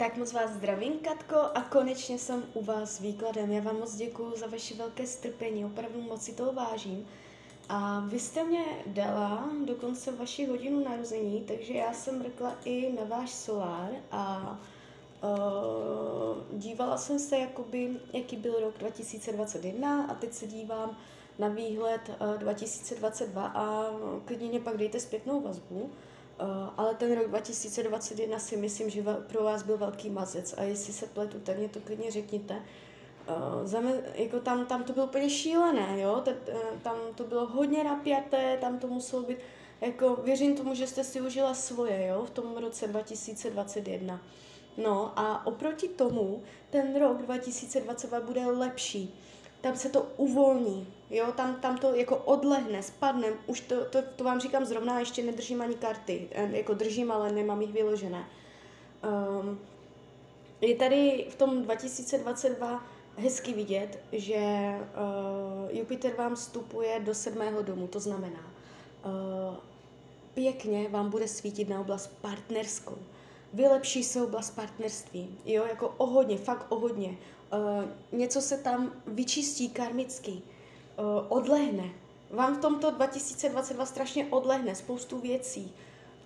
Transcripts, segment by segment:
Tak moc vás zdravím, Katko, a konečně jsem u vás s výkladem. Já vám moc děkuji za vaše velké strpení, opravdu moc si toho vážím. A vy jste mě dala dokonce vaši hodinu narození, takže já jsem řekla i na váš solár a uh, dívala jsem se, jakoby, jaký byl rok 2021 a teď se dívám na výhled uh, 2022 a klidně mě pak dejte zpětnou vazbu. Uh, ale ten rok 2021 si myslím, že pro vás byl velký mazec a jestli se pletu, tak mě to klidně řekněte. Uh, zame, jako tam, tam to bylo úplně šílené, jo? Uh, tam to bylo hodně napjaté, tam to muselo být, jako věřím tomu, že jste si užila svoje, jo, v tom roce 2021. No a oproti tomu ten rok 2022 bude lepší tam se to uvolní, jo, tam, tam to jako odlehne, spadne, už to, to, to vám říkám zrovna, ještě nedržím ani karty, jako držím, ale nemám jich vyložené. Um, je tady v tom 2022 hezky vidět, že uh, Jupiter vám vstupuje do sedmého domu, to znamená, uh, pěkně vám bude svítit na oblast partnerskou. Vylepší se oblast partnerství, jo, jako o hodně, fakt o hodně. Uh, něco se tam vyčistí karmicky, odlehne. Vám v tomto 2022 strašně odlehne spoustu věcí.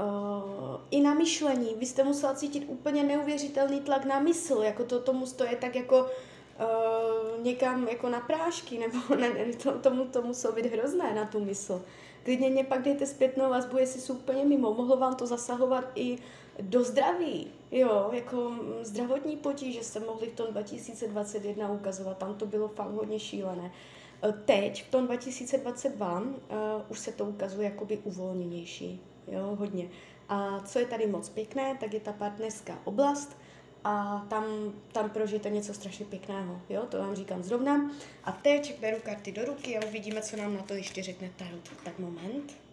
Uh, I na myšlení. Vy jste musela cítit úplně neuvěřitelný tlak na mysl, jako to tomu stoje tak jako uh, někam jako na prášky, nebo ne, ne, to, tomu to muselo být hrozné na tu mysl. Klidně mě pak dejte zpětnou vazbu, jestli jsou úplně mimo. Mohlo vám to zasahovat i do zdraví, jo, jako zdravotní potíže se mohly v tom 2021 ukazovat, tam to bylo fakt hodně šílené. E, teď, v tom 2022, uh, e, už se to ukazuje jakoby uvolněnější, jo, hodně. A co je tady moc pěkné, tak je ta partnerská oblast, a tam, tam prožijete něco strašně pěkného, jo, to vám říkám zrovna. A teď beru karty do ruky a uvidíme, co nám na to ještě řekne Tarot. Tak moment.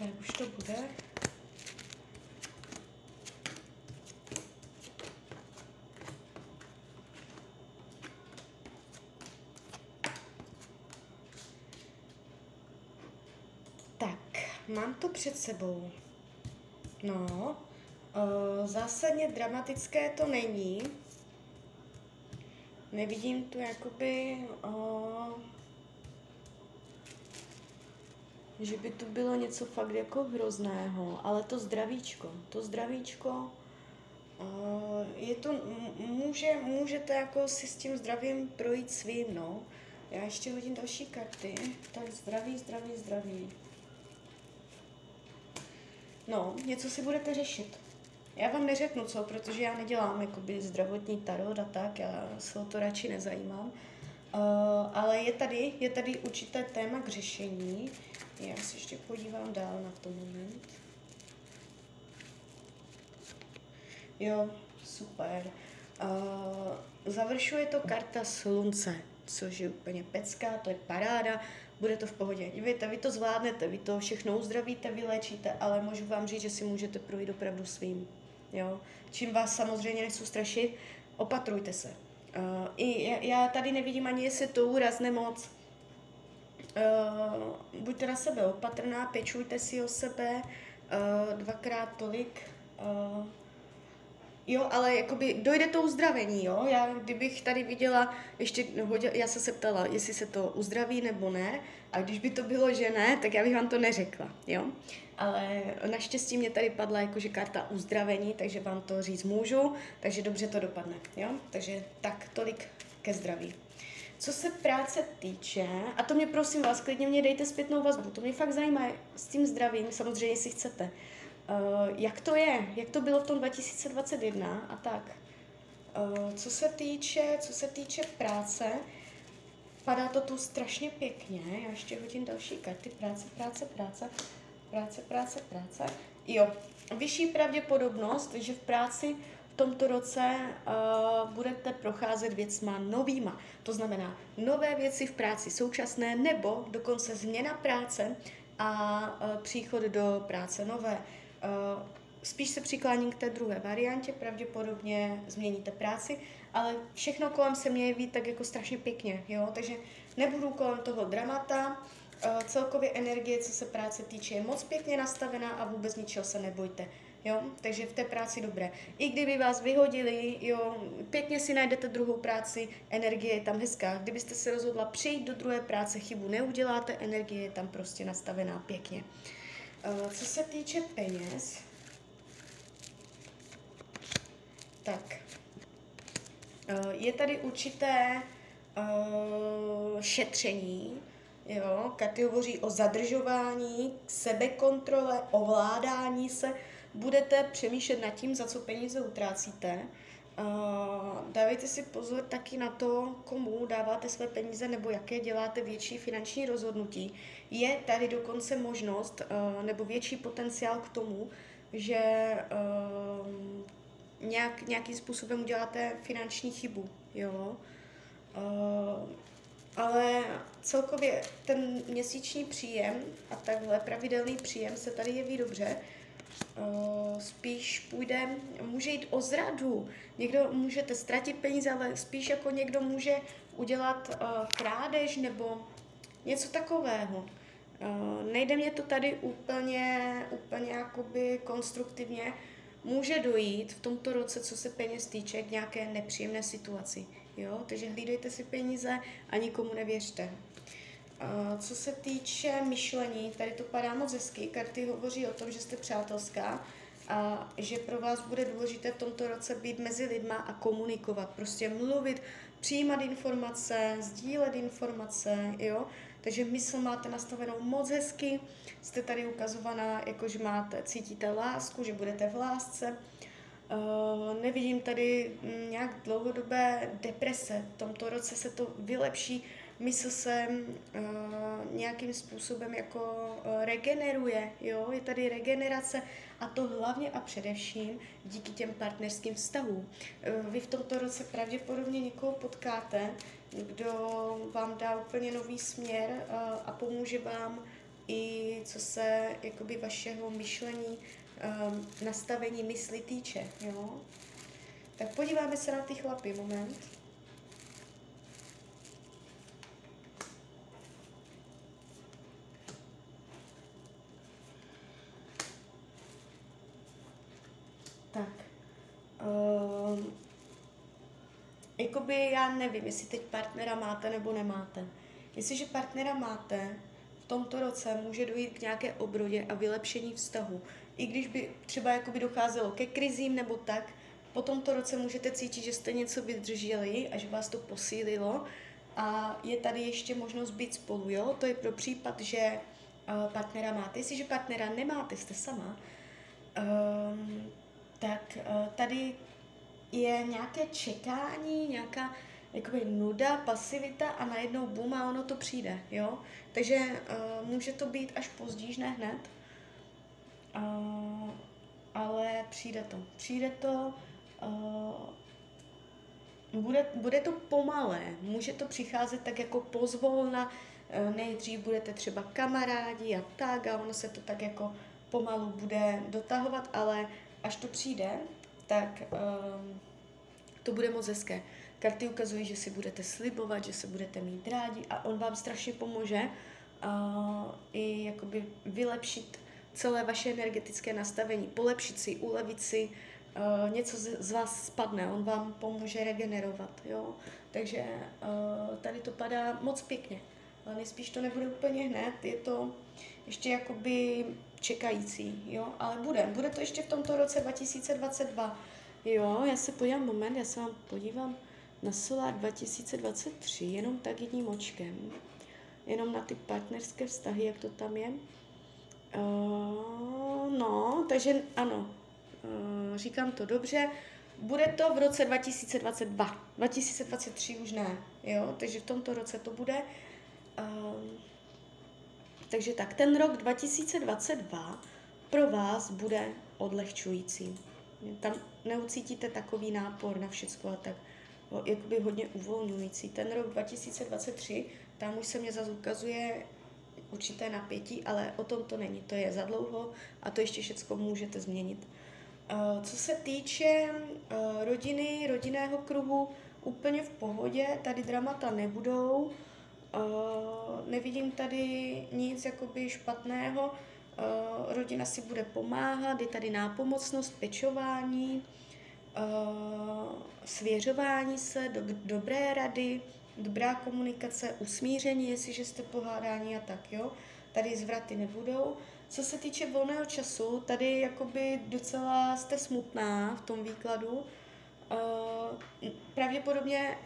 Tak už to bude. Tak, mám to před sebou. No, uh, zásadně dramatické to není. Nevidím tu jakoby... Uh, že by tu bylo něco fakt jako hrozného, ale to zdravíčko, to zdravíčko, uh, je to, může, můžete jako si s tím zdravím projít svým, no. Já ještě hodím další karty. Tak zdraví, zdraví, zdraví. No, něco si budete řešit. Já vám neřeknu co, protože já nedělám jakoby zdravotní tarot a tak, já se o to radši nezajímám. Uh, ale je tady, je tady určité téma k řešení. Já se ještě podívám dál na to moment. Jo, super. Uh, završuje to karta slunce, což je úplně pecká, to je paráda, bude to v pohodě. Víte, vy to zvládnete, vy to všechno uzdravíte, vylečíte, ale můžu vám říct, že si můžete projít opravdu svým. Jo? Čím vás samozřejmě nechci strašit, opatrujte se. Uh, i já tady nevidím ani, jestli to úraz, nemoc, Uh, buďte na sebe opatrná, pečujte si o sebe uh, dvakrát tolik. Uh, jo, ale jakoby dojde to uzdravení, jo. Já kdybych tady viděla, ještě hodil, já se se ptala, jestli se to uzdraví nebo ne, a když by to bylo, že ne, tak já bych vám to neřekla, jo. Ale naštěstí mě tady padla jakože karta uzdravení, takže vám to říct můžu, takže dobře to dopadne, jo. Takže tak tolik ke zdraví. Co se práce týče, a to mě prosím vás, klidně mě dejte zpětnou vazbu, to mě fakt zajímá s tím zdravím, samozřejmě, jestli chcete. Uh, jak to je, jak to bylo v tom 2021 a tak. Uh, co se týče, co se týče práce, padá to tu strašně pěkně, já ještě hodím další karty, práce, práce, práce, práce, práce, práce. Jo, vyšší pravděpodobnost, že v práci tomto roce uh, budete procházet věcma novýma. To znamená nové věci v práci současné nebo dokonce změna práce a uh, příchod do práce nové. Uh, spíš se přikláním k té druhé variantě, pravděpodobně změníte práci, ale všechno kolem se mě jeví tak jako strašně pěkně, jo, takže nebudu kolem toho dramata, uh, celkově energie, co se práce týče, je moc pěkně nastavená a vůbec ničeho se nebojte. Jo, takže v té práci dobré. I kdyby vás vyhodili, jo, pěkně si najdete druhou práci, energie je tam hezká. Kdybyste se rozhodla přejít do druhé práce, chybu neuděláte, energie je tam prostě nastavená pěkně. Uh, co se týče peněz, tak, uh, je tady určité uh, šetření, jo, Katy hovoří o zadržování, sebekontrole, ovládání se, budete přemýšlet nad tím, za co peníze utrácíte. Dávejte si pozor taky na to, komu dáváte své peníze nebo jaké děláte větší finanční rozhodnutí. Je tady dokonce možnost nebo větší potenciál k tomu, že nějak, nějakým způsobem uděláte finanční chybu. Jo? Ale celkově ten měsíční příjem a takhle pravidelný příjem se tady jeví dobře. Uh, spíš půjde, může jít o zradu. Někdo můžete ztratit peníze, ale spíš jako někdo může udělat uh, krádež nebo něco takového. Uh, nejde mě to tady úplně, úplně jakoby konstruktivně. Může dojít v tomto roce, co se peněz týče, k nějaké nepříjemné situaci. Jo? Takže hlídejte si peníze a nikomu nevěřte. Co se týče myšlení, tady to padá moc hezky. Karty hovoří o tom, že jste přátelská a že pro vás bude důležité v tomto roce být mezi lidma a komunikovat, prostě mluvit, přijímat informace, sdílet informace, jo. Takže mysl máte nastavenou moc hezky, jste tady ukazovaná, jako že máte, cítíte lásku, že budete v lásce. Uh, nevidím tady nějak dlouhodobé deprese. V tomto roce se to vylepší mysl se uh, nějakým způsobem jako uh, regeneruje, jo, je tady regenerace a to hlavně a především díky těm partnerským vztahům. Uh, vy v tomto roce pravděpodobně někoho potkáte, kdo vám dá úplně nový směr uh, a pomůže vám i co se jakoby vašeho myšlení, uh, nastavení mysli týče, jo. Tak podíváme se na ty chlapy, moment. Jakoby já nevím, jestli teď partnera máte nebo nemáte. Jestliže partnera máte, v tomto roce může dojít k nějaké obrodě a vylepšení vztahu. I když by třeba jakoby docházelo ke krizím nebo tak, po tomto roce můžete cítit, že jste něco vydrželi a že vás to posílilo a je tady ještě možnost být spolu, jo? To je pro případ, že uh, partnera máte. Jestliže partnera nemáte, jste sama, um, tak uh, tady je nějaké čekání, nějaká jakoby nuda, pasivita a najednou bum a ono to přijde, jo. Takže uh, může to být až pozdíž, ne hned, uh, ale přijde to. Přijde to, uh, bude, bude to pomalé, může to přicházet tak jako pozvolna, uh, nejdřív budete třeba kamarádi a tak a ono se to tak jako pomalu bude dotahovat, ale až to přijde, tak um, to bude moc hezké. Karty ukazují, že si budete slibovat, že se budete mít rádi a on vám strašně pomůže uh, i jakoby vylepšit celé vaše energetické nastavení, polepšit si, ulevit si, uh, něco z, z vás spadne, on vám pomůže regenerovat, jo. Takže uh, tady to padá moc pěkně, ale nejspíš to nebude úplně hned, je to ještě jakoby čekající, jo, ale bude, bude to ještě v tomto roce 2022. Jo, já se podívám moment, já se vám podívám na Solar 2023, jenom tak jedním očkem. Jenom na ty partnerské vztahy, jak to tam je. Uh, no, takže ano, uh, říkám to dobře. Bude to v roce 2022. 2023 už ne, jo, takže v tomto roce to bude. Uh, takže tak, ten rok 2022 pro vás bude odlehčující. Tam neucítíte takový nápor na všechno a tak jakoby hodně uvolňující. Ten rok 2023, tam už se mě zase ukazuje určité napětí, ale o tom to není. To je za dlouho a to ještě všechno můžete změnit. Uh, co se týče uh, rodiny, rodinného kruhu, úplně v pohodě, tady dramata nebudou, nevidím tady nic jakoby špatného, uh, rodina si bude pomáhat, je tady nápomocnost, pečování, uh, svěřování se, do, dobré rady, dobrá komunikace, usmíření, jestliže jste pohádání a tak, jo. Tady zvraty nebudou. Co se týče volného času, tady jakoby docela jste smutná v tom výkladu. Pravděpodobně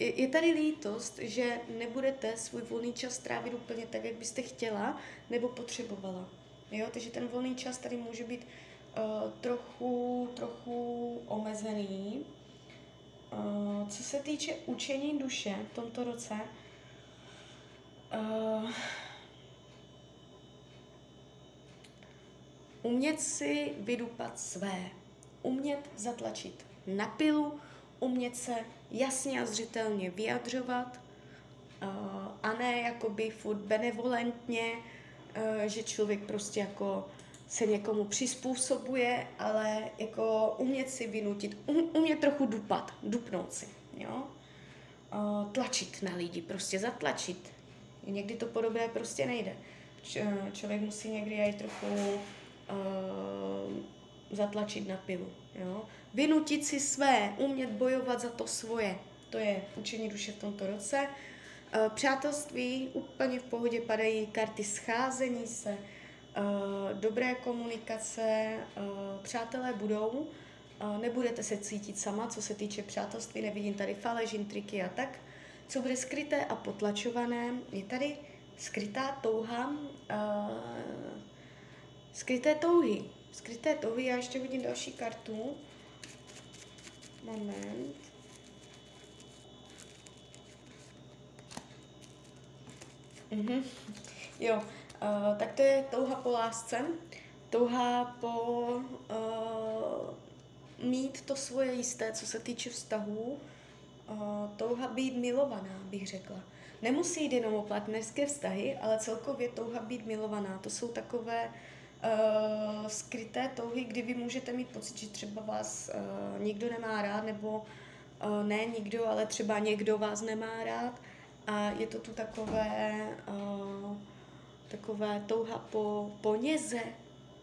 je, tady lítost, že nebudete svůj volný čas strávit úplně tak, jak byste chtěla nebo potřebovala. Jo, takže ten volný čas tady může být uh, trochu, trochu omezený. Uh, co se týče učení duše v tomto roce, uh, umět si vydupat své, umět zatlačit na pilu, umět se jasně a zřetelně vyjadřovat uh, a ne jakoby furt benevolentně, uh, že člověk prostě jako se někomu přizpůsobuje, ale jako umět si vynutit, um, umět trochu dupat, dupnout si, jo. Uh, tlačit na lidi, prostě zatlačit. Někdy to podobné prostě nejde. Č- člověk musí někdy i trochu uh, zatlačit na pilu, jo. Vynutit si své, umět bojovat za to svoje. To je učení duše v tomto roce. Uh, přátelství úplně v pohodě padají karty scházení se, Uh, dobré komunikace, uh, přátelé budou, nebudete se cítit sama, co se týče přátelství, nevidím tady falež, intriky a tak. Co bude skryté a potlačované, je tady skrytá touha, skryté touhy. Skryté touhy, já ještě hodím další kartu. Moment. Mhm. Jo, Uh, tak to je touha po lásce, touha po uh, mít to svoje jisté, co se týče vztahů, uh, touha být milovaná, bych řekla. Nemusí jít jenom o partnerské vztahy, ale celkově touha být milovaná. To jsou takové uh, skryté touhy, kdy vy můžete mít pocit, že třeba vás uh, nikdo nemá rád, nebo uh, ne nikdo, ale třeba někdo vás nemá rád. A je to tu takové... Uh, takové touha po, po něze,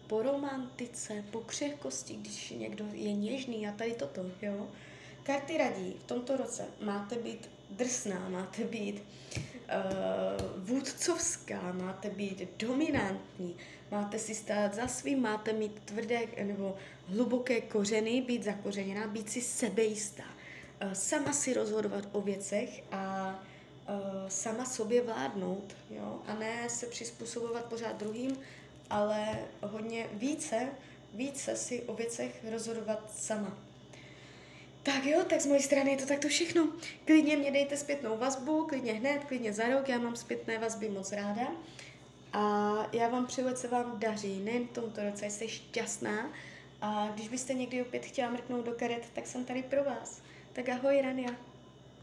po romantice, po křehkosti, když někdo je něžný a tady toto, jo. Karty radí v tomto roce máte být drsná, máte být uh, vůdcovská, máte být dominantní, máte si stát za svým, máte mít tvrdé nebo hluboké kořeny, být zakořeněná, být si sebejistá, uh, sama si rozhodovat o věcech a uh, sama sobě vládnout, jo, a ne se přizpůsobovat pořád druhým, ale hodně více, více si o věcech rozhodovat sama. Tak jo, tak z mojej strany je to takto všechno. Klidně mě dejte zpětnou vazbu, klidně hned, klidně za rok, já mám zpětné vazby moc ráda. A já vám přeju, se vám daří, nejen v tomto roce, jste šťastná. A když byste někdy opět chtěla mrknout do karet, tak jsem tady pro vás. Tak ahoj, Rania.